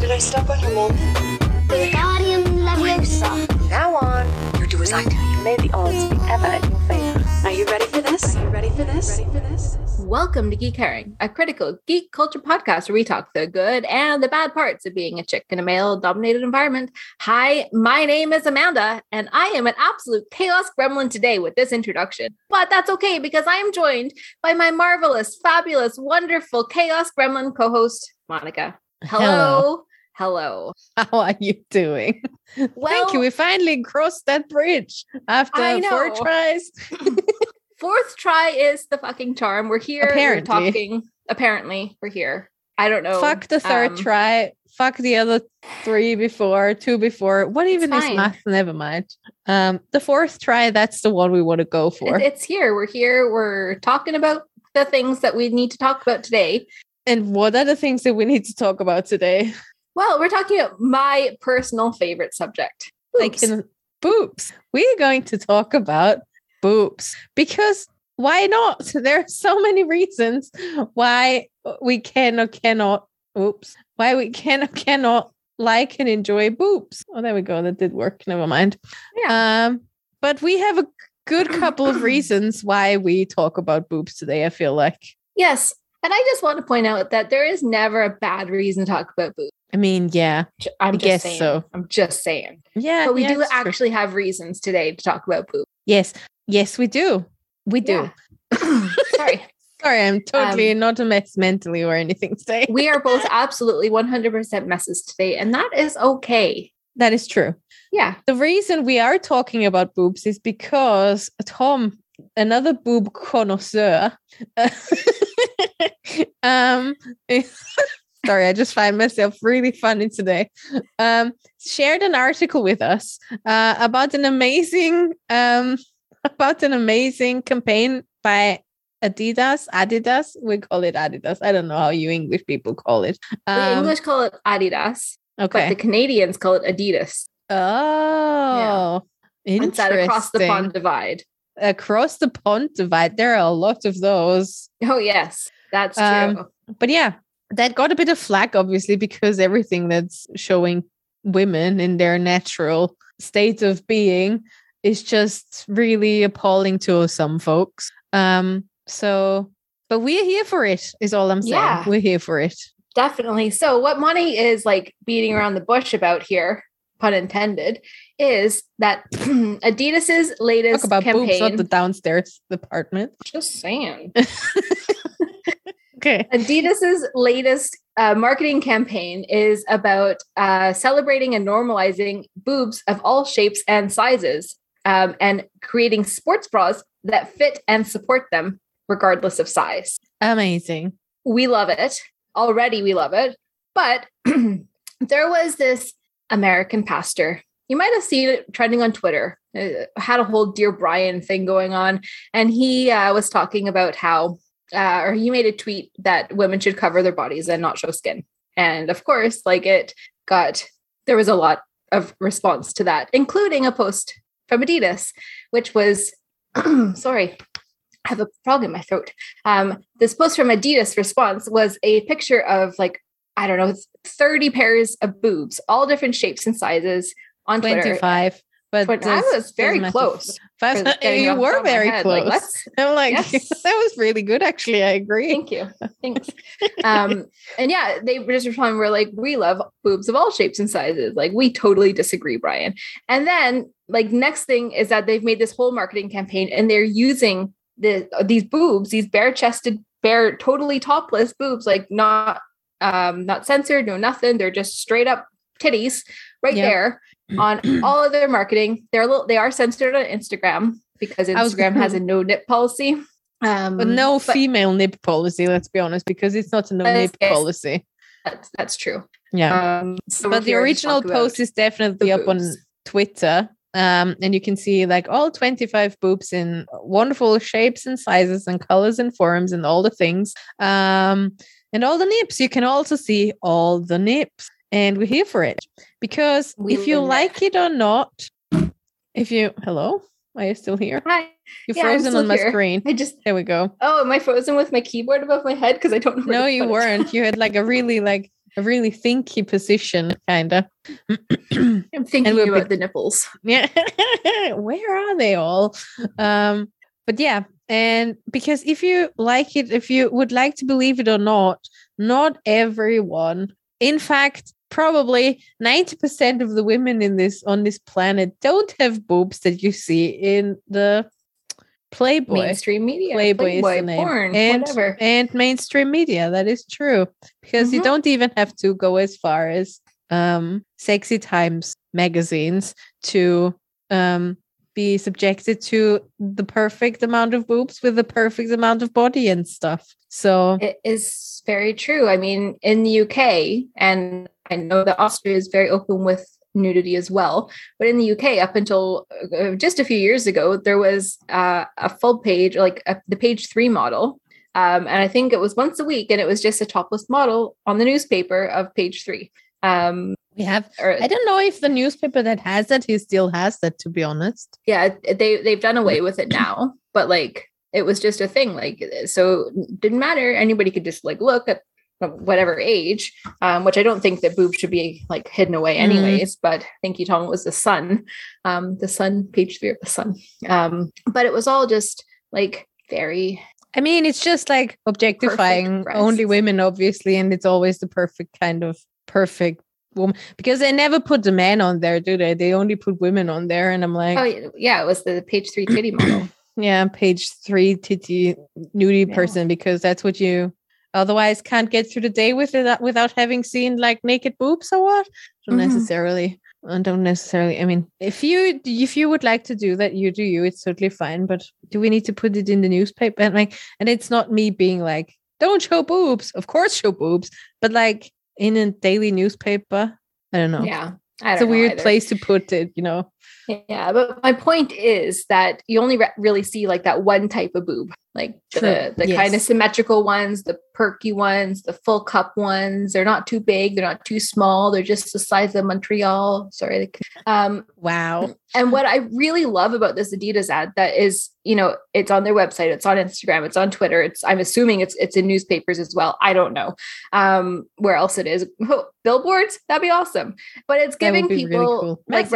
Did I step on your mom? Wingardium Leviosa. Now on, you do as I do. You May the odds be ever in your favor. Are you ready for this? Are you ready for this? Ready for this? Welcome to Geek Herring, a critical geek culture podcast where we talk the good and the bad parts of being a chick in a male dominated environment. Hi, my name is Amanda, and I am an absolute chaos gremlin today with this introduction. But that's okay because I am joined by my marvelous, fabulous, wonderful chaos gremlin co host, Monica. Hello. Hello. How are you doing? Well, Thank you. We finally crossed that bridge after four tries. fourth try is the fucking charm. We're here. Apparently. We're talking. Apparently, we're here. I don't know. Fuck the third um, try. Fuck the other three before, two before. What even is math? Never mind. Um, the fourth try, that's the one we want to go for. It- It's here. We're here. We're talking about the things that we need to talk about today. and what are the things that we need to talk about today? Well, we're talking about my personal favorite subject. Like Boobs. in boobs. We're going to talk about boobs because why not? There are so many reasons why we can or cannot. Oops. Why we can or cannot like and enjoy boobs. Oh, there we go. That did work. Never mind. Yeah. Um, but we have a good couple of reasons why we talk about boobs today. I feel like. yes. And I just want to point out that there is never a bad reason to talk about boobs. I mean, yeah, I'm I just guess saying. so. I'm just saying. yeah. But we yeah, do it's true. actually have reasons today to talk about boobs. Yes, yes, we do. We do. Yeah. Sorry. Sorry, I'm totally Um, not a mess mentally or anything today. we are both absolutely 100% messes today, and that is okay. That is true. Yeah. The reason we are talking about boobs is because Tom, another boob connoisseur, um, sorry, I just find myself really funny today. Um, shared an article with us uh, about an amazing, um, about an amazing campaign by Adidas. Adidas, we call it Adidas. I don't know how you English people call it. The Um, English call it Adidas, okay. but the Canadians call it Adidas. Oh, It's that across the pond divide. Across the pond divide, there are a lot of those. Oh, yes, that's true. Um, But yeah, that got a bit of flack, obviously, because everything that's showing women in their natural state of being is just really appalling to some folks. Um, so, but we're here for it, is all I'm saying. Yeah. We're here for it. Definitely. So, what Money is like beating around the bush about here, pun intended, is that Adidas's latest Talk about boobs, campaign. not the downstairs department. just saying. Okay. Adidas's latest uh, marketing campaign is about uh, celebrating and normalizing boobs of all shapes and sizes, um, and creating sports bras that fit and support them regardless of size. Amazing. we love it. Already we love it. But there was this American pastor. You might have seen it trending on Twitter. It had a whole Dear Brian thing going on. And he uh, was talking about how, uh, or he made a tweet that women should cover their bodies and not show skin. And of course, like it got, there was a lot of response to that, including a post from Adidas, which was, sorry, I have a frog in my throat. Um, this post from Adidas response was a picture of like, I don't know, 30 pairs of boobs, all different shapes and sizes on Twitter. 25. But Twen- I was very close. Five, for getting it you were top of my very close. Like, I'm like, Yes. that was really good, actually. I agree. Thank you. Thanks. um, and yeah, they were just responding. We're like, we love boobs of all shapes and sizes. Like, we totally disagree, Brian. And then, like, next thing is that they've made this whole marketing campaign and they're using the these boobs, these bare chested, bare, totally topless boobs, like not um not censored, no nothing. They're just straight up titties right Yep. there on all of their marketing. They're a little, they are censored on Instagram because Instagram has a no nip policy. Um, But no but- female nip policy, let's be honest, because it's not a no nip yes. policy. That's that's true. Yeah. Um, so but the original post is definitely up on. Twitter. Um, and you can see like all 25 boobs in wonderful shapes and sizes and colors and forms and all the things. Um, and all the nips. You can also see all the nips. And we're here for it. Because We if you it. like it or not, if you hello, are you still here? Hi. You're Yeah, frozen on my here. screen. I just There we go. oh, am I frozen with my keyboard above my head because I don't know. No, you weren't. You had like a really like a really thinky position, kind of. I'm thinking about the nipples. yeah where are they all um but yeah and because if you like it if you would like to believe it or not not everyone in fact probably 90% of the women in this on this planet don't have boobs that you see in the playboy Mainstream media, Playboy, is the name. porn, and, whatever. and mainstream media. That is true because you Mhm. don't even have to go as far as um, sexy times magazines to um, be subjected to the perfect amount of boobs with the perfect amount of body and stuff. So It is very true. I mean, in the UK, and I know that Austria is very open with nudity as well, but in the UK, up until uh, just a few years ago, there was uh, a full page, like a, the page three model. Um, and I think it was once a week, and it was just a topless model on the newspaper of page three. Um, we have. or, I don't know if the newspaper that has that he still has that. To be honest, yeah they they've done away with it now but like it was just a thing like so it didn't matter anybody could just like look at whatever age um which i don't think that boobs should be like hidden away Mhm. anyways but i think you told me it was the sun um the sun page three of the sun um but it was all just like very I mean, it's just like objectifying only women, obviously, and it's always the perfect kind of perfect woman because they never put the men on there, do they? They only put women on there, and I'm like, oh yeah, yeah it was the page three titty model yeah, page three, titty nudie Yeah. person, because that's what you otherwise can't get through the day with it without having seen like naked boobs or what. Don't Mhm. necessarily. I don't necessarily. I mean, if you if you would like to do that, you do you. It's totally fine. But do we need to put it in the newspaper? And like, and it's not me being like, don't show boobs. Of course, show boobs. But like in a daily newspaper, I don't know. yeah it's a weird either. place to put it. You know. Yeah, but my point is that you only re- really see like that one type of boob, like True, the the kind of symmetrical ones, the perky ones, the full cup ones. They're not too big, they're not too small. They're just the size of Montreal. Sorry. Um, Wow. and what I really love about this Adidas ad that is, you know, it's on their website, it's on Instagram, it's on Twitter. It's I'm assuming it's it's in newspapers as well. I don't know um, where else it is. Oh, billboards, that'd be awesome. But it's giving be really people cool. like names.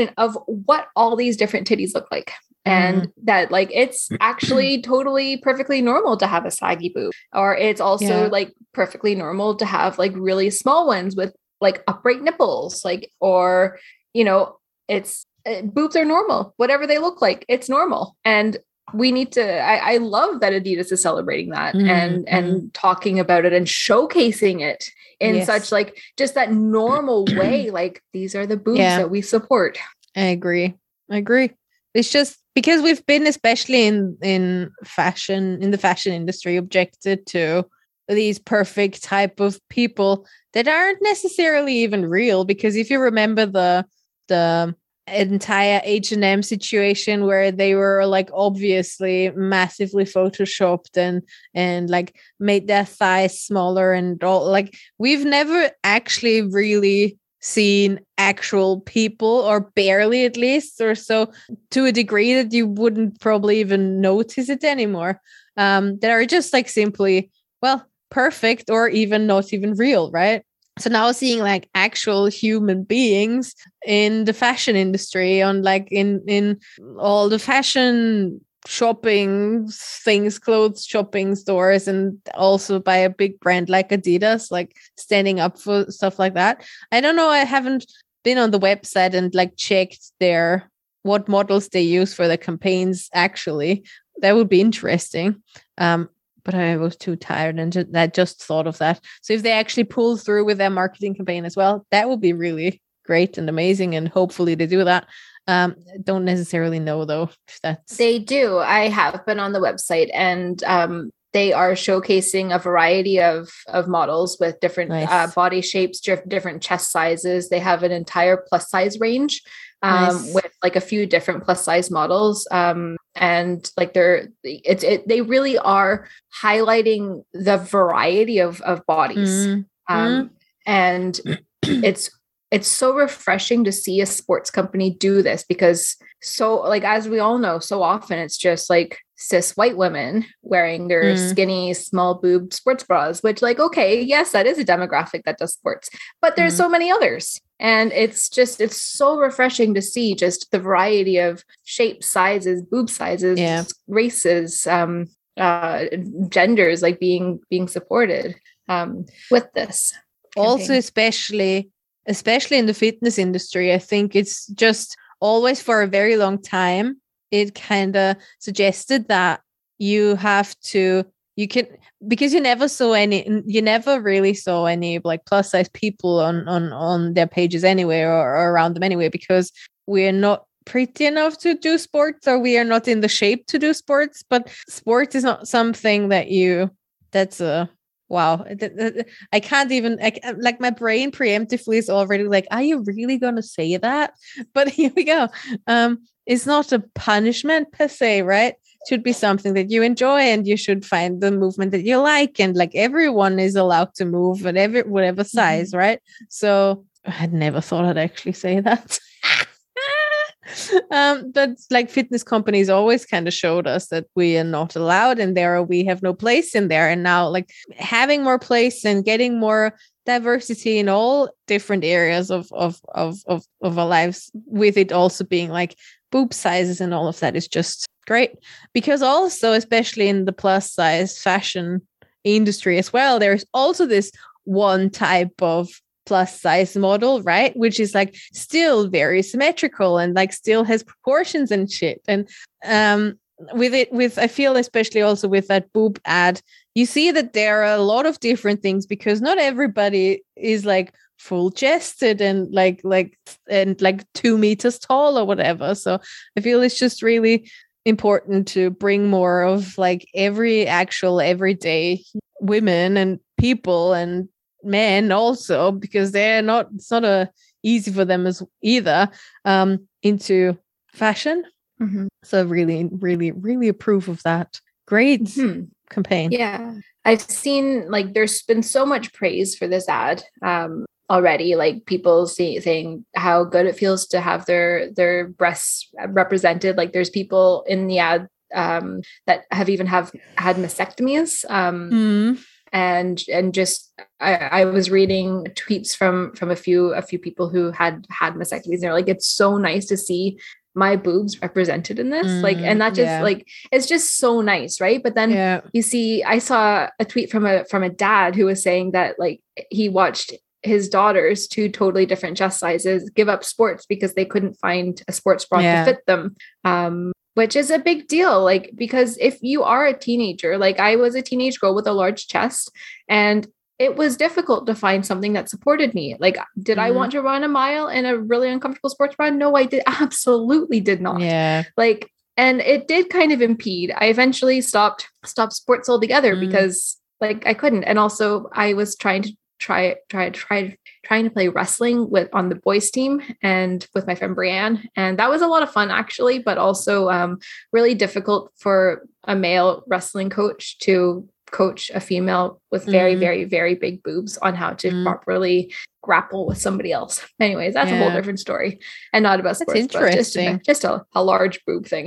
Of what all these different titties look like. And Mm-hmm. that like it's actually totally perfectly normal to have a saggy boob, or it's also Yeah. like perfectly normal to have like really small ones with like upright nipples, like or you know, it's uh, boobs are normal. Whatever they look like, it's normal. And we need to. I, I love that Adidas is celebrating that Mhm, and and talking about it and showcasing it in Yes. such like just that normal way. Like these are the boobs Yeah. that we support. I agree. I agree. It's just because we've been, especially in in fashion, in the fashion industry, objected to these perfect type of people that aren't necessarily even real. Because if you remember the the entire H&M situation where they were like obviously massively photoshopped and and like made their thighs smaller and all like we've never actually really seen actual people or barely at least or so to a degree that you wouldn't probably even notice it anymore um that are just like simply well perfect or even not even real right so now seeing like actual human beings in the fashion industry on like in in all the fashion shopping things clothes shopping stores and also by a big brand like adidas like standing up for stuff like that. I don't know i haven't been on the website and like checked their what models they use for the campaigns actually. That would be interesting. Um but I was too tired and ju- I just thought of that. So if they actually pull through with their marketing campaign as well, that would be really great and amazing. And hopefully they do that. Um, don't necessarily know though if that's They do. I have been on the website and um they are showcasing a variety of of models with different Nice. uh, body shapes, different chest sizes. They have an entire plus size range um, Nice. with like a few different plus size models. Um, and like they're it's it, they really are highlighting the variety of of bodies. Mm, Um, and it's it's so refreshing to see a sports company do this because so like as we all know so often it's just like cis white women wearing their Mm. skinny small boob sports bras which like okay yes that is a demographic that does sports but there's Mm. so many others and it's just it's so refreshing to see just the variety of shapes sizes boob sizes Yeah. races um uh genders like being being supported um with this also campaign. especially especially in the fitness industry i think it's just always for a very long time it kind of suggested that you have to you can because you never saw any you never really saw any like plus size people on on on their pages anyway or, or around them anyway because we're not pretty enough to do sports or we are not in the shape to do sports but sports is not something that you that's a wow. I can't even I, like my brain preemptively is already like are you really going to say that? But here we go. Um it's not a punishment per se right? It should be something that you enjoy and you should find the movement that you like and like everyone is allowed to move whatever whatever size right? So i had never thought i'd actually say that um but like fitness companies always kind of showed us that we are not allowed in there or we have no place in there. And now like having more place and getting more diversity in all different areas of of of of, of our lives with it also being like boob sizes and all of that is just great. Because also especially in the plus size fashion industry as well there's also this one type of plus size model right? Which is like still very symmetrical and like still has proportions and shit. And um with it with i feel especially also with that boob ad you see that there are a lot of different things because not everybody is like full chested and like like and like two meters tall or whatever. So i feel it's just really important to bring more of like every actual everyday women and people and men also because they're not it's not a easy for them as either um into fashion Mhm. so really really really approve of that great Mhm. campaign Yeah. I've seen like there's been so much praise for this ad um already like people see, saying how good it feels to have their their breasts represented like there's people in the ad um that have even have had mastectomies um Mm. And and just I, I was reading tweets from from a few a few people who had had mastectomies and they're like it's so nice to see my boobs represented in this like Mm, and that just yeah. like it's just so nice right but then yeah you see i saw a tweet from a from a dad who was saying that like he watched his daughters two totally different chest sizes give up sports because they couldn't find a sports bra Yeah. to fit them um which is a big deal like because if you are a teenager like i was a teenage girl with a large chest and it was difficult to find something that supported me. Like did i Mhm. want to run a mile in a really uncomfortable sports bra no i did absolutely did not. Yeah. Like and it did kind of impede. I eventually stopped stopped sports altogether Mm. because like i couldn't. And also i was trying to try try try trying to play wrestling with on the boys team and with my friend brienne and that was a lot of fun actually but also um really difficult for a male wrestling coach to coach a female with very Mm. very very big boobs on how to Mm. properly grapple with somebody else. Anyways that's a whole different story. And not about That's sports just just a, a large boob thing.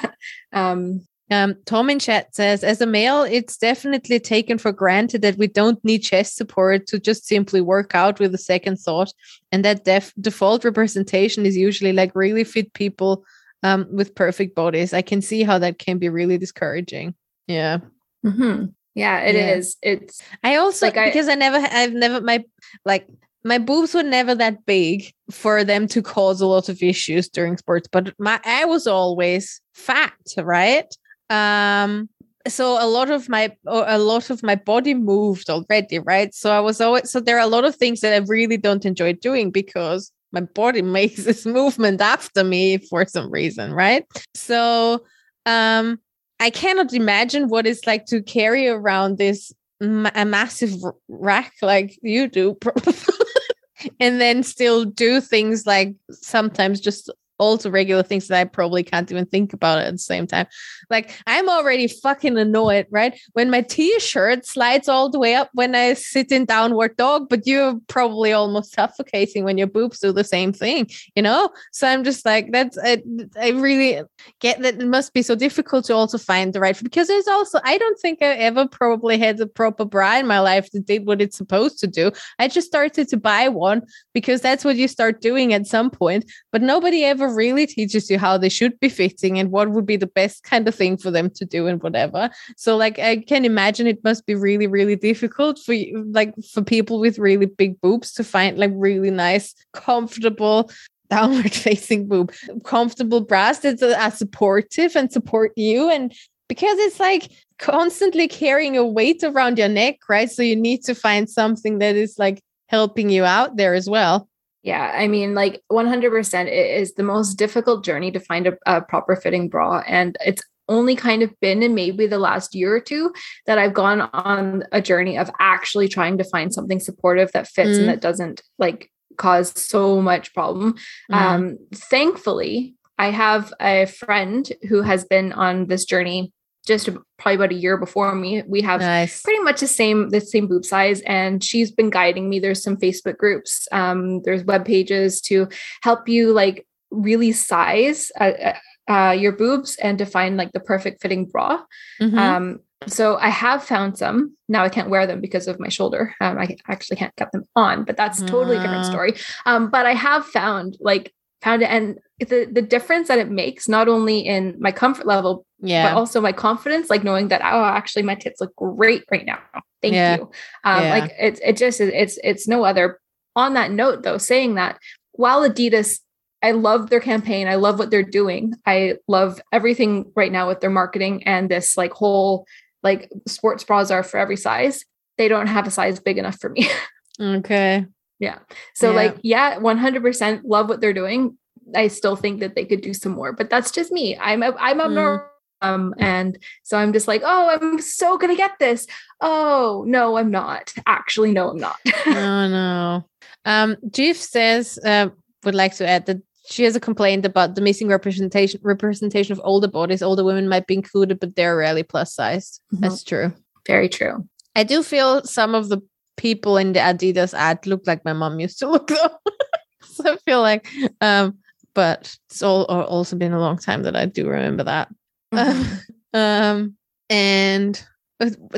Um Um, Tom in chat says, as a male, it's definitely taken for granted that we don't need chest support to just simply work out with a second thought. And that def- default representation is usually like really fit people um, with perfect bodies. I can see how that can be really discouraging. Yeah. mhm. yeah it is. Yeah. it's I also, Like, I- because I never, I've never, my, like, my boobs were never that big for them to cause a lot of issues during sports, but my, I was always fat, right? Um so a lot of my a lot of my body moved already right? So i was always so there are a lot of things that i really don't enjoy doing because my body makes this movement after me for some reason right? So um I cannot imagine what it's like to carry around this a massive rack like you do, and then still do things like sometimes just also regular things that I probably can't even think about at the same time. Like I'm already fucking annoyed, right? When my t-shirt slides all the way up when I sit in downward dog, but you're probably almost suffocating when your boobs do the same thing, you know? So I'm just like, that's I, I really get that it must be so difficult to also find the right because there's also I don't think I ever probably had a proper bra in my life that did what it's supposed to do. I just started to buy one because that's what you start doing at some point, but nobody ever really teaches you how they should be fitting and what would be the best kind of thing for them to do and whatever. So like I can imagine it must be really really difficult for you like for people with really big boobs to find like really nice comfortable downward facing boob comfortable bras that are supportive and support you. And because it's like constantly carrying a weight around your neck right? So you need to find something that is like helping you out there as well Yeah, I mean, like 100%, it is the most difficult journey to find a, a proper fitting bra. And it's only kind of been in maybe the last year or two that I've gone on a journey of actually trying to find something supportive that fits Mm. and that doesn't like cause so much problem. Mm. Um, thankfully, I have a friend who has been on this journey just probably about a year before me. We have nice pretty much the same the same boob size and she's been guiding me there's some facebook groups um there's web pages to help you like really size uh, uh, uh, your boobs and to find like the perfect fitting bra Mhm. um so i have found some now i can't wear them because of my shoulder um, i actually can't get them on but that's a totally different Ah. story um but i have found like and the the difference that it makes not only in my comfort level yeah but also my confidence, like knowing that oh, actually my tits look great right now. Thank Yeah. you. Um, Yeah. Like it's it just it's it's no other. On that note, though, saying that while Adidas, I love their campaign, I love what they're doing. I love everything right now with their marketing and this like whole like sports bras are for every size. They don't have a size big enough for me. okay So Yeah. like, yeah, 100% love what they're doing. I still think that they could do some more, but that's just me. I'm a, I'm Mm. abnormal. Um, and so I'm just like, oh, I'm so gonna get this. Oh no, I'm not. Actually, no, I'm not. oh no. Um, Jeff says uh, would like to add that she has a complaint about the missing representation representation of older bodies. Older women might be included, but they're rarely plus sized. Mhm. That's true. Very true. I do feel some of the people in the Adidas ad look like my mom used to look though. so I feel like um but it's all also been a long time that I do remember that. um and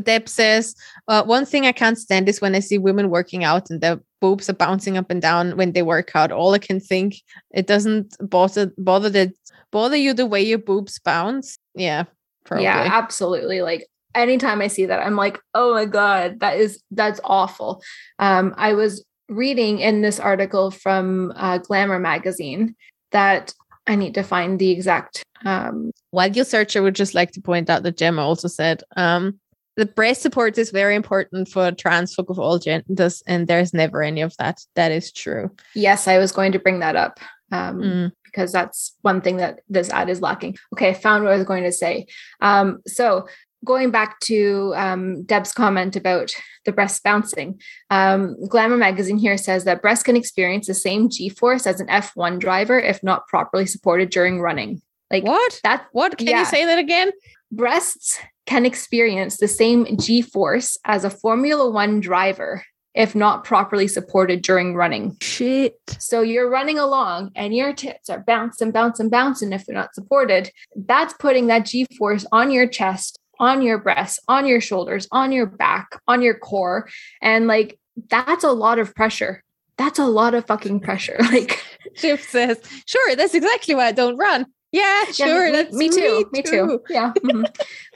Deb says uh, one thing I can't stand is when I see women working out and their boobs are bouncing up and down when they work out. All I can think it doesn't bother bother that bother you the way your boobs bounce. Yeah, probably. Yeah, absolutely. Like anytime I see that, I'm like, oh my God, that is that's awful. Um, I was reading in this article from uh, Glamour magazine that I need to find the exact um While you search, I would just like to point out that Gemma also said um, the breast support is very important for trans folk of all genders, and there's never any of that. That is true. yes, I was going to bring that up. Um Mm. because that's one thing that this ad is lacking. Okay, I found what I was going to say. Um, so going back to um, Deb's comment about the breast bouncing, um, Glamour magazine here says that breasts can experience the same G force as an F1 driver if not properly supported during running. Like What? that, What? Can yeah. you say that again? breasts can experience the same G force as a Formula One driver if not properly supported during running. Shit. So you're running along and your tits are bouncing, bouncing, bouncing if they're not supported. That's putting that G force on your chest, on your breasts, on your shoulders, on your back, on your core. And like, that's a lot of pressure. That's a lot of fucking pressure. Like, Chip says, sure, that's exactly why I don't run. Yeah, yeah, sure. me, that's me too. Me too. Yeah. mhm.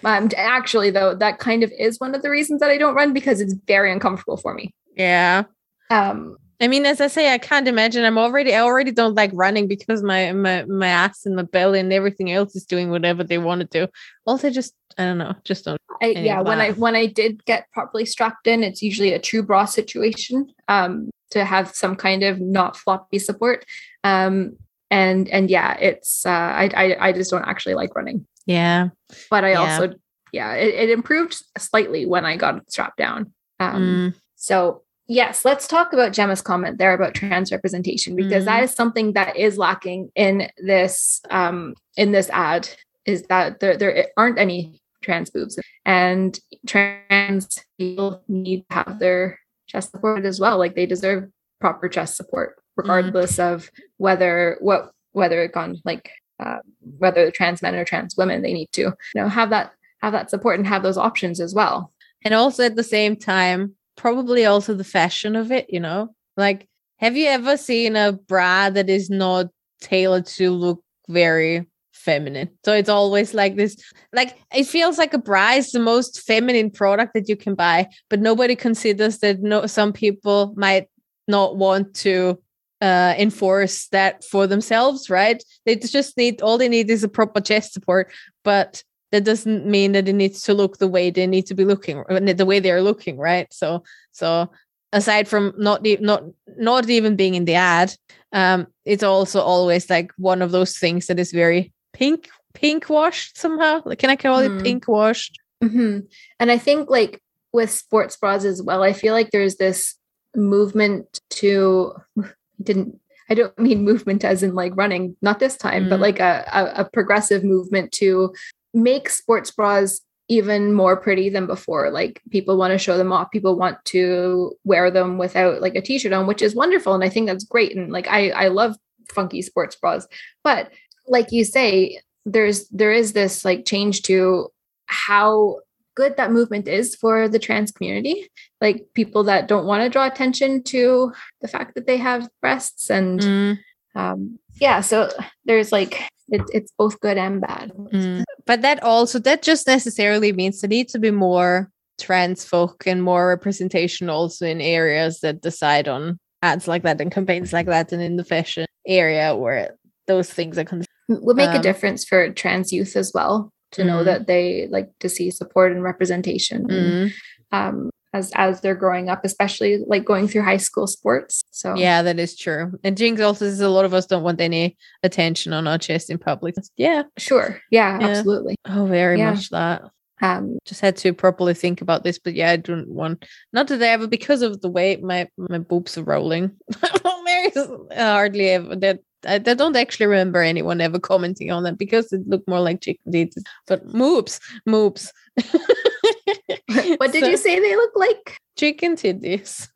um, actually, though, that kind of is one of the reasons that I don't run because it's very uncomfortable for me. Yeah. Um, I mean, as I say, I can't imagine. I'm already, I already don't like running because my my my ass and my belly and everything else is doing whatever they want to do. Also, just I don't know, just don't. I, yeah, when I when I did get properly strapped in, it's usually a true bra situation um, to have some kind of not floppy support. Um, and and yeah, it's uh, I, I I just don't actually like running. Yeah. but I Yeah. also yeah, it, it improved slightly when I got strapped down. Um, Mm, so yes, let's talk about Gemma's comment there about trans representation because Mhm. that is something that is lacking in this um in this ad is that there there aren't any trans boobs and trans people need to have their chest supported as well. Like they deserve proper chest support, regardless of whether what whether it gone like uh, whether trans men or trans women, they need to you know have that have that support and have those options as well. and also at the same time, probably also the fashion of it, you know? Like, have you ever seen a bra that is not tailored to look very feminine? So it's always like this, like, it feels like a bra is the most feminine product that you can buy, but nobody considers that no, some people might not want to uh, enforce that for themselves, right? They just need, all they need is a proper chest support, but that doesn't mean that it needs to look the way they need to be looking the way they're looking right so so aside from not not not even being in the ad um it's also always like one of those things that is very pink pink washed somehow like can i call Hmm. it pink washed hmm And I think like with sports bras as well, I feel like there's this movement to didn't I don't mean movement as in like running, not this time, but Mm. like a, a, a progressive movement to make sports bras even more pretty than before. Like people want to show them off. People want to wear them without like a t-shirt on, which is wonderful. And I think that's great. And like I I love funky sports bras. But like you say, there's there is this like change to how good that movement is for the trans community like people that don't want to draw attention to the fact that they have breasts and Mm, um yeah so there's like it, it's both good and bad mm. But that also that just necessarily means there needs to be more trans folk and more representation also in areas that decide on ads like that and campaigns like that and in the fashion area where those things are con- would make a Um, difference for trans youth as well to know Mm. that they like to see support and representation and, Mm. um as as they're growing up especially like going through high school sports so Yeah, that is true. And Jinx also says a lot of us don't want any attention on our chest in public. Yeah. sure yeah, Yeah. absolutely Oh, very Yeah. much that. um Just had to properly think about this, but yeah, I don't want not that I ever because of the way my my boobs are rolling. Mary's hardly ever that. I, I don't actually remember anyone ever commenting on that because it looked more like chicken teeth. But moobs, moobs. what did So- you say they look like? Chicken titties.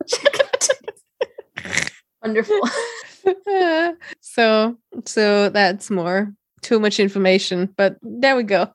wonderful. So so that's more too much information but there we go.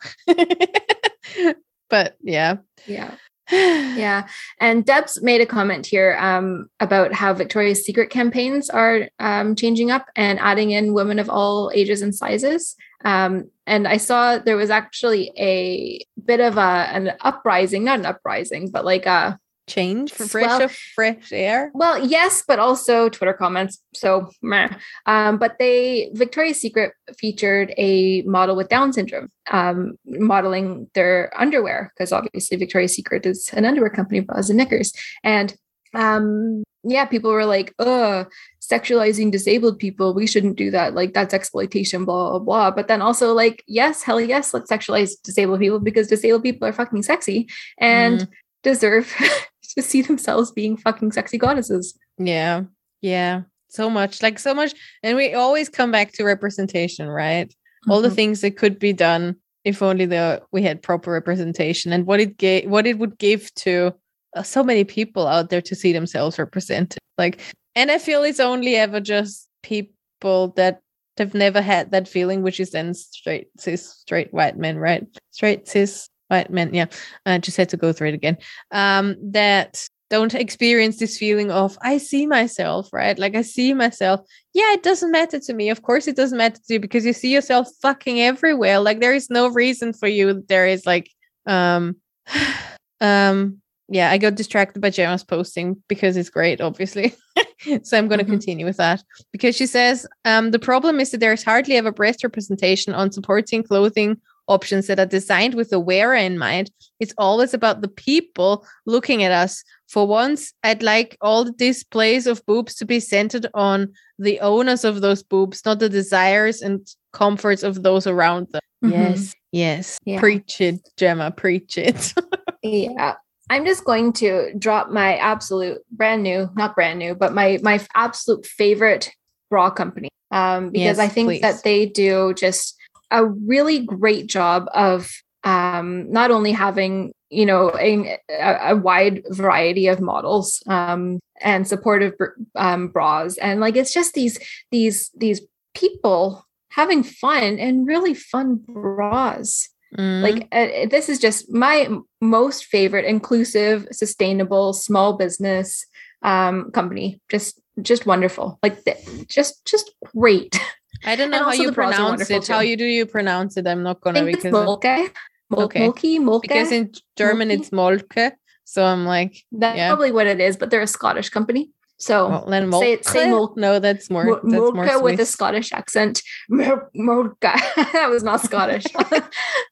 But yeah. Yeah yeah. And deb's made a comment here um, about how victoria's secret campaigns are um, changing up and adding in women of all ages and sizes. Um, and i saw there was actually a bit of a an uprising not an uprising but like a change for fresh Well- fresh air well, yes, but also Twitter comments. So, meh. Um, but they Victoria's Secret featured a model with Down syndrome, um, modeling their underwear because obviously Victoria's Secret is an underwear company, bras and knickers, and um, yeah, people were like, "Uh, sexualizing disabled people. We shouldn't do that. Like that's exploitation." Blah blah blah. But then also like, yes, hell yes, let's sexualize disabled people because disabled people are fucking sexy and deserve to see themselves being fucking sexy goddesses. yeah. Yeah. So much. Like so much. And we always come back to representation right? All the Mhm. things that could be done if only the we had proper representation and what it gave what it would give to uh, so many people out there to see themselves represented. Like and i feel it's only ever just people that have never had that feeling which is then straight cis straight white men right? Straight cis white men yeah i just had to go through it again. Um that don't experience this feeling of i see myself right? Like i see myself. Yeah it doesn't matter to me. Of course it doesn't matter to you because you see yourself fucking everywhere. Like there is no reason for you. There is like um um yeah i got distracted by Gemma's posting because it's great obviously. So i'm going to Mhm. continue with that. Because she says um the problem is that there's hardly ever breast representation on supporting clothing options that are designed with the wearer in mind it's always about the people looking at us for once i'd like all the displays of boobs to be centered on the owners of those boobs not the desires and comforts of those around them Mhm. Yes, yes. Yeah. Preach it, Gemma. Preach it. Yeah. I'm just going to drop my absolute brand new, not brand new, but my my absolute favorite bra company. Um, because Yes, I think please. that they do just a really great job of um, not only having you know a, a wide variety of models um, and supportive um, bras, and like it's just these these these people having fun and really fun bras. Mm. like uh, this is just my most favorite inclusive sustainable small business um company. Just just wonderful. Like th- just just great I don't know and how you the bras are pronounce it. How you do you pronounce it? I'm not gonna think it's because molke Mol- Okay. molke molke because in German Molke? it's Molke. So I'm like, that's yeah. probably what it is but they're a scottish company so well, then Oh, say say Molke? No, that's more Mo- that's more Molke with a Scottish accent. Mol- Molke. that was not Scottish. oh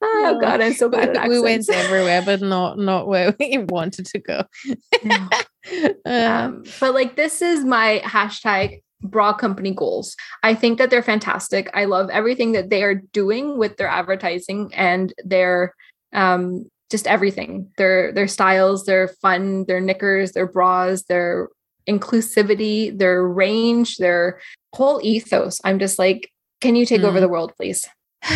No. God, I'm so bad at we went everywhere, but not not where we wanted to go. Yeah. Um, um, but like this is my hashtag bra company goals i think that they're fantastic i love everything that they are doing with their advertising and their um just everything their their styles their fun their knickers their bras their inclusivity their range their whole ethos i'm just like can you take over Mm. the world please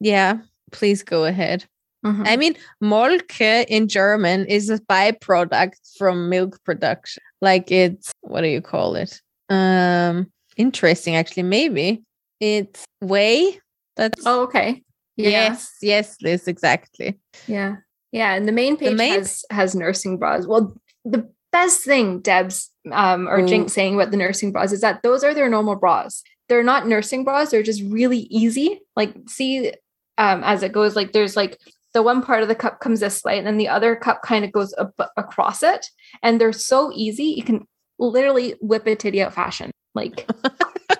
yeah, please go ahead. Mhm. I mean, Molke in German is a byproduct from milk production. Like it's what do you call it? Um interesting actually, maybe. It's whey. That's oh okay yeah yes, yes, Liz, exactly. Yeah. Yeah. And the main page main- has has nursing bras. Well, the best thing Deb's um or Ooh. Jinx saying about the nursing bras is that those are their normal bras. They're not nursing bras, they're just really easy. Like see um as it goes, like there's like the one part of the cup comes this way, and then the other cup kind of goes ab- across it. And they're so easy, you can literally whip a titty out fashion. Like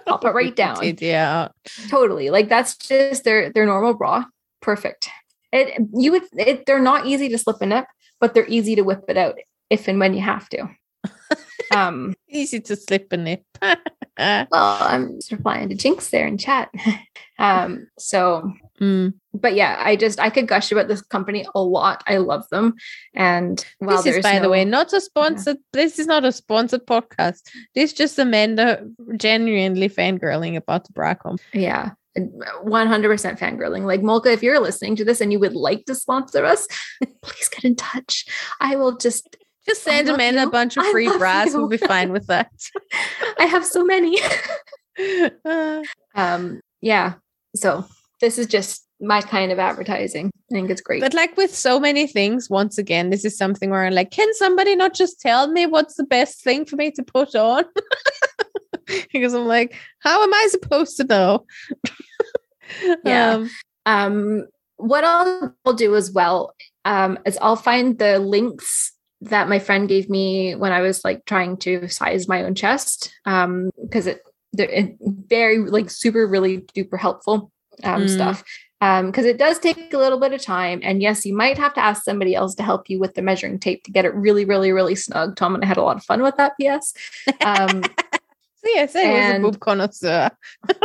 pop it right down Yeah. totally like that's just their their normal bra perfect it you would it, they're not easy to slip a nip but they're easy to whip it out if and when you have to um Easy to slip a nip. well i'm just replying to jinx there in chat um so Mm. but yeah i just i could gush about this company a lot i love them and while this is, by the way, not a sponsored. This is not a sponsored podcast. This is just Amanda genuinely fangirling about the bra comp. yeah 100% fangirling like molka if you're listening to this and you would like to sponsor us please get in touch i will just Just send Amanda a bunch of free bras. you. We'll be fine with that. i have so many um yeah so this is just my kind of advertising i think it's great but like with so many things, once again, this is something where I'm like, can somebody not just tell me what's the best thing for me to put on? because I'm like, how am I supposed to know? Yeah. Um, um what I'll, I'll do as well um is i'll find the links that my friend gave me when i was like trying to size my own chest um because it they're very like super really duper helpful um Mm. stuff um because it does take a little bit of time and yes you might have to ask somebody else to help you with the measuring tape to get it really really really snug tom and i had a lot of fun with that ps um yes, I was a boob connoisseur.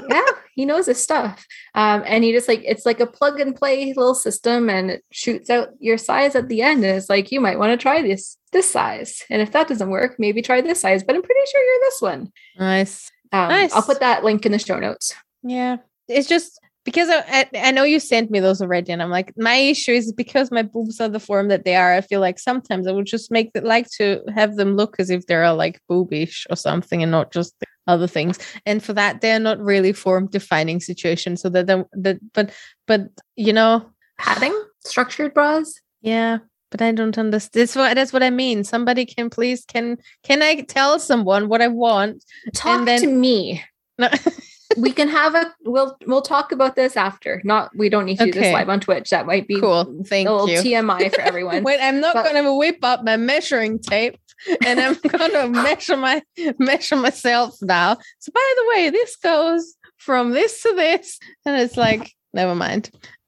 yeah, he knows his stuff. Um, and he just like it's like a plug and play little system, and it shoots out your size at the end. And it's like you might want to try this this size, and if that doesn't work, maybe try this size. But I'm pretty sure you're this one. Nice. Um, Nice. I'll put that link in the show notes. Yeah. It's just because I, I know you sent me those already, and I'm like, my issue is because my boobs are the form that they are. I feel like sometimes I would just make it like to have them look as if they're like boobish or something, and not just other things. And for that, they're not really form defining situation So that the that but but you know, Padding, structured bras. yeah. But I don't understand. That's what that's what I mean. Somebody can please can can I tell someone what I want? Talk then- to me. No. We can have a we'll we'll talk about this after. Not we don't need to do this live on Twitch. That might be cool. Thank a little you. TMI for everyone. Wait, I'm not But- gonna whip up my measuring tape and I'm gonna measure my measure myself now. So by the way, this goes from this to this, and it's like, never mind.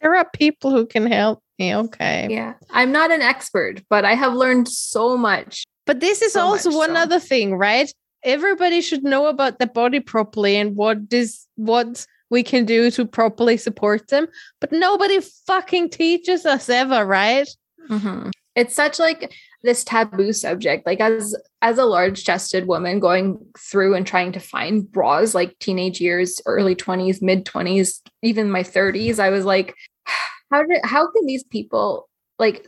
there are people who can help me. Okay. yeah, I'm not an expert, but I have learned so much But this is So also much one so. other thing, right? Everybody should know about the body properly and what is what we can do to properly support them. But nobody fucking teaches us ever, right? Mhm. It's such like this taboo subject. Like as as a large chested woman going through and trying to find bras like teenage years, early 20s, mid 20s, even my 30s, I was like, how did how can these people like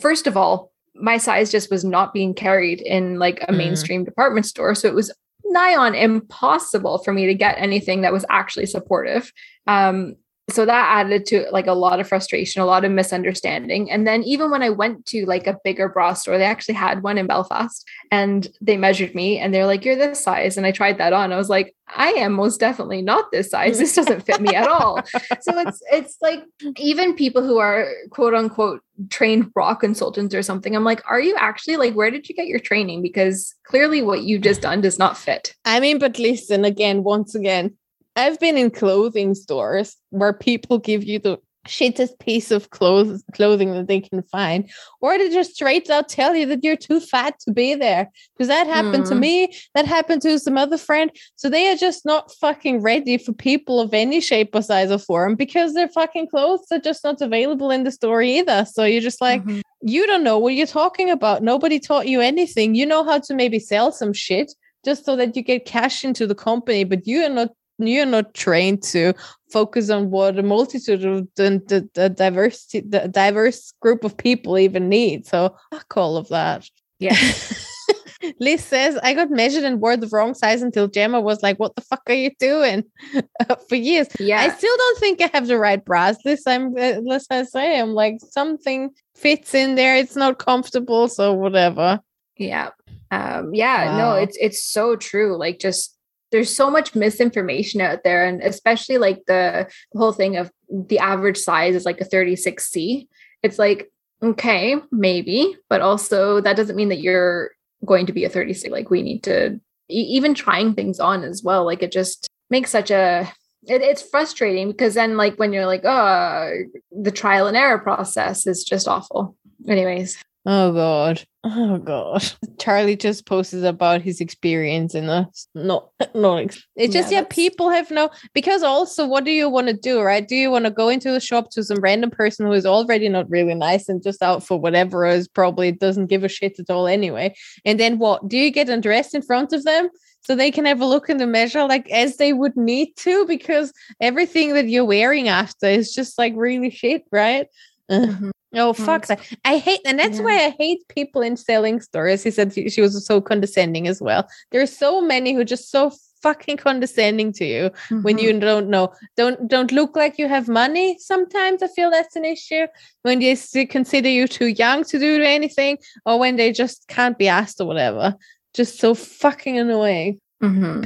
first of all, my size just was not being carried in like a Mm. mainstream department store. So it was nigh on impossible for me to get anything that was actually supportive. Um, so that added to like a lot of frustration, a lot of misunderstanding. And then even when I went to like a bigger bra store, they actually had one in Belfast and they measured me and they're like, You're this size. And I tried that on. I was like, I am most definitely not this size. This doesn't fit me at all. So it's it's like even people who are quote unquote trained bra consultants or something, I'm like, are you actually like where did you get your training? Because clearly what you just done does not fit. I mean, but listen again, once again, I've been in clothing stores where people give you the shittest piece of clothes clothing that they can find, or they just straight out tell you that you're too fat to be there. Because that happened to Mm. me, that happened to some other friend. So they are just not fucking ready for people of any shape or size or form because their fucking clothes are just not available in the store either. So you're just like, Mhm. you don't know what you're talking about. Nobody taught you anything. You know how to maybe sell some shit just so that you get cash into the company, but you are not you're not trained to focus on what a multitude of the, the, the diversity the diverse group of people even need. So fuck all of that. Yeah. Liz says, I got measured and wore the wrong size until Gemma was like, What the fuck are you doing? For years. Yeah. I still don't think I have the right bras. This I'm uh, let's I say I'm like something fits in there. It's not comfortable, so whatever. Yeah. Um, yeah, no, it's it's so true. Like just there's so much misinformation out there, and especially like the, whole thing of the average size is like a 36C. It's like, okay, maybe, but also that doesn't mean that you're going to be a 36. Like we need to even trying things on as well. Like it just makes such a it, it's frustrating because then like when you're like, oh, the trial and error process is just awful. Anyways. Oh god. Oh god. Charlie just posted about his experience in a uh, no no ex- it's just Yeah, yeah, people have no because also what do you want to do, right? Do you want to go into the shop to some random person who is already not really nice and just out for whatever is probably doesn't give a shit at all anyway? And then what? Do you get undressed in front of them? So they can have a look in the measure like as they would need to, because everything that you're wearing after is just like really shit, right? Ugh. Oh fuck that! I hate, and that's Yeah. why I hate people in selling stories. He said she was so condescending as well. There are so many who are just so fucking condescending to you when Mhm. you don't know, don't don't look like you have money. Sometimes I feel that's an issue when they consider you too young to do anything, or when they just can't be asked or whatever. Just so fucking annoying Mhm.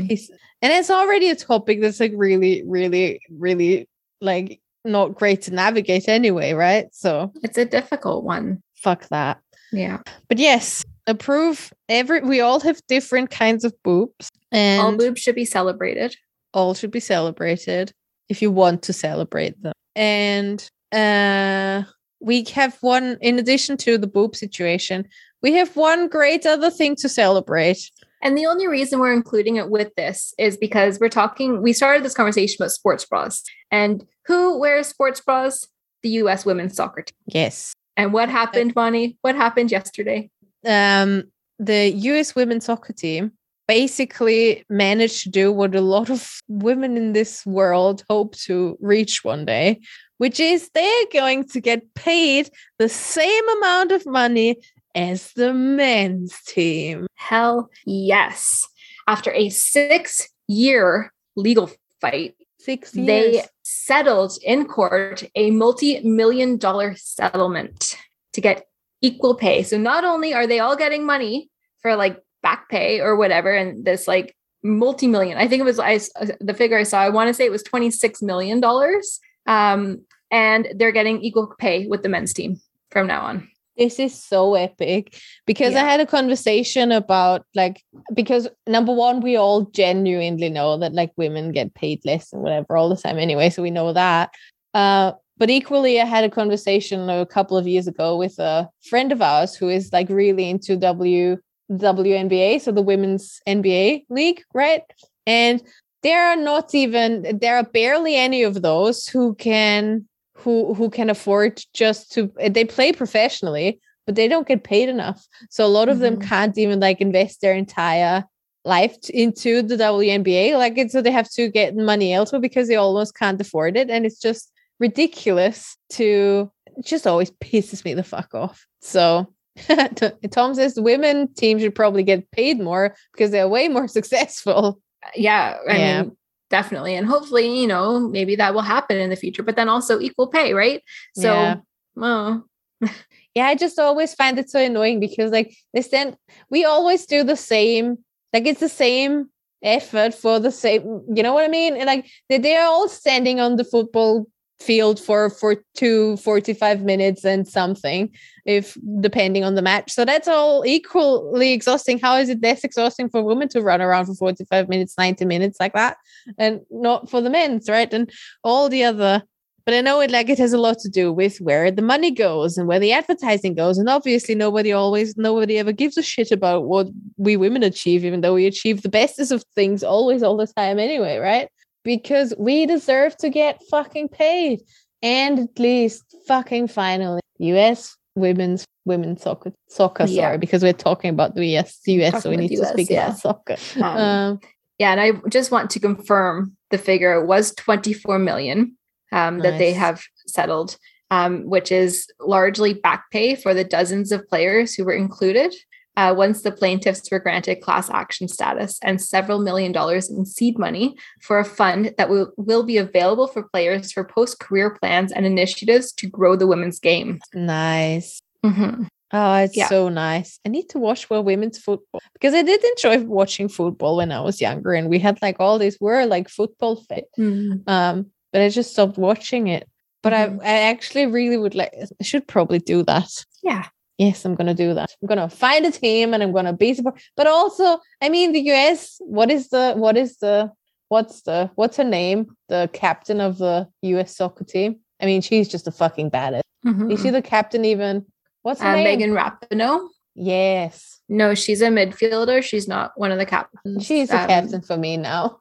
And it's already a topic that's like really, really, really like not great to navigate anyway, right? So It's a difficult one. fuck that. Yeah. But yes, approve every we all have different kinds of boobs and All boobs should be celebrated. All should be celebrated if you want to celebrate them. And uh we have one in addition to the boob situation, we have one great other thing to celebrate. And the only reason we're including it with this is because we're talking, we started this conversation about sports bras. And who wears sports bras? The US women's soccer team. Yes. And what happened, Bonnie? What happened yesterday? um, the US women's soccer team basically managed to do what a lot of women in this world hope to reach one day, which is they're going to get paid the same amount of money as the men's team. Hell yes. After a six year legal fight, Six years. they settled in court a multi million dollar settlement to get equal pay. So not only are they all getting money for like back pay or whatever, and this like multi million, I think it was I, the figure I saw, I want to say it was $26 million. Um, and they're getting equal pay with the men's team from now on. This is so epic because I had a conversation about like because number one, we all genuinely know that like women get paid less and whatever all the time anyway, so we know that. Uh, but equally, I had a conversation a couple of years ago with a friend of ours who is like really into W WNBA, so the women's NBA league, right? And there are not even there are barely any of those who can who who can afford just to they play professionally but they don't get paid enough. So a lot of them Mhm. can't even like invest their entire life into the WNBA like so they have to get money elsewhere because they almost can't afford it. And it's just ridiculous to it just always pisses me the fuck off. So Tom says the women team should probably get paid more because they're way more successful. Yeah i Yeah. mean definitely and hopefully you know maybe that will happen in the future but then also equal pay right? So Yeah. well. Yeah i just always find it so annoying because like they stand we always do the same like it's the same effort for the same you know what i mean? And like they, they're all standing on the football field for for two 45 minutes and something if depending on the match so that's all equally exhausting how is it less exhausting for women to run around for 45 minutes 90 minutes like that and not for the men's right and all the other but I know it like it has a lot to do with where the money goes and where the advertising goes. And obviously nobody always nobody ever gives a shit about what we women achieve, even though we achieve the bestest of things always all the time anyway, right? Because we deserve to get fucking paid. And at least fucking finally, US women's women's soccer soccer, Yeah. sorry, because we're talking about the US US, so we need about to speak yeah. about soccer. Um, Um, yeah and i just want to confirm the figure It was 24 million um, that they have settled um, which is largely back pay for the dozens of players who were included uh, once the plaintiffs were granted class action status and several million dollars in seed money for a fund that will, will be available for players for post career plans and initiatives to grow the women's game. nice. Mhm. Oh, it's Yeah. so nice. I need to watch more women's football because I did enjoy watching football when I was younger, and we had like all these were like football fit. Um, but I just stopped watching it. But Mhm. I, I actually really would like. I should probably do that. Yeah. Yes, I'm gonna do that. I'm gonna find a team and I'm gonna be support. But also, I mean, the US. What is the what is the what's the what's her name? The captain of the US soccer team. I mean, she's just a fucking badass. Mhm. Is she the captain even? What's her Uh, name? Megan Rapinoe? Yes. No, she's a midfielder. She's not one of the captains. She's the Um, captain for me now.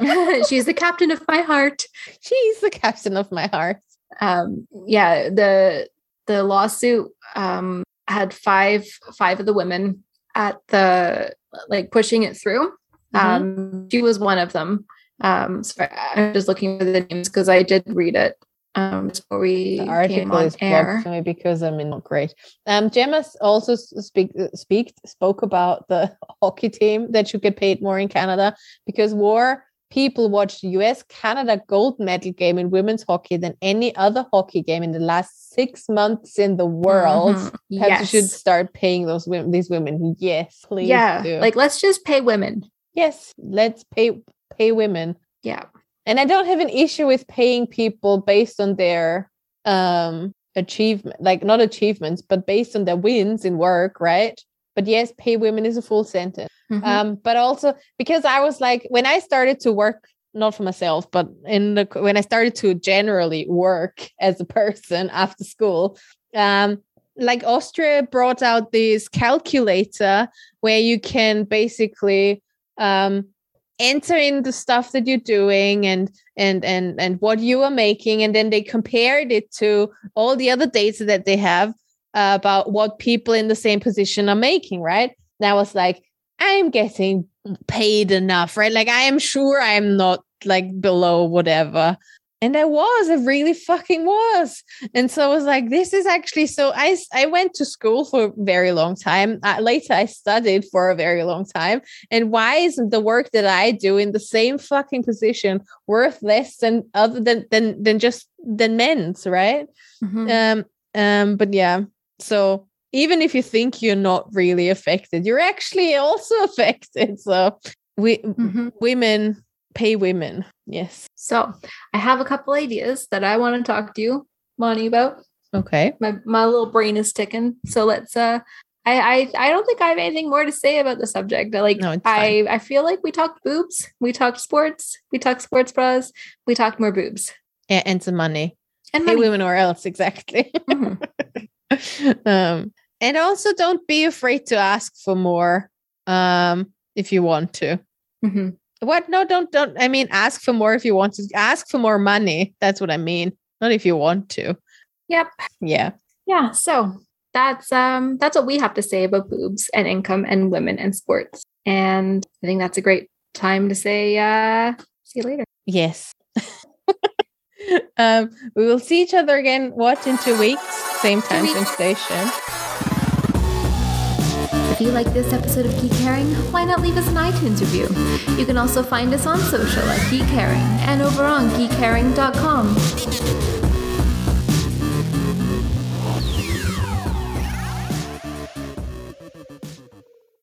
she's the captain of my heart. She's the captain of my heart. Um, yeah, the the lawsuit um, had five five of the women at the like pushing it through. Mhm. Um, she was one of them. Um, so I'm just looking for the names because I did read it um, before we The came article on is air. for me because I'm in not great. Um, Gemma also speak uh, speak spoke about the hockey team that should get paid more in Canada because more people watched the U.S. Canada gold medal game in women's hockey than any other hockey game in the last six months in the world. Mhm. Perhaps you should start paying those women, these women. Yes, please. Yeah, do. like let's just pay women. yes, let's pay pay women. Yeah. and i don't have an issue with paying people based on their um achievement like not achievements but based on their wins in work right but yes pay women is a full sentence Mhm. um but also because i was like when i started to work not for myself but in the when i started to generally work as a person after school um like austria brought out this calculator where you can basically um enter in the stuff that you're doing and and and and what you are making and then they compared it to all the other data that they have uh, about what people in the same position are making right and i was like i'm getting paid enough right like i am sure i'm not like below whatever and i was i really fucking was and so i was like this is actually so I, I went to school for a very long time uh, later i studied for a very long time and why isn't the work that I do in the same fucking position worth less than other than than than just than men's, right? Mhm. Um um but yeah. So even if you think you're not really affected, you're actually also affected. So we Mhm. women pay women. Yes. So I have a couple ideas that I want to talk to you, Monty, about. Okay. My my little brain is ticking. So let's uh I, I I don't think I have anything more to say about the subject. I Like No, I I feel like we talked boobs, we talked sports, we talked sports bras, we talked more boobs And, and some money. and Pay money. women or else, exactly. Mhm. um, and also don't be afraid to ask for more um, if you want to. Mhm. What? No, don't don't. I mean, ask for more if you want to. Ask for more money. That's what I mean. Not if you want to. Yep. Yeah. Yeah. So that's um that's what we have to say about boobs and income and women and sports. And I think that's a great time to say uh see you later. Yes. um, we will see each other again. What in two weeks? Same time, same station. If you like this episode of Geek Herring, why not leave us an iTunes review? You can also find us on social at Geek Herring and over on geekherring.com.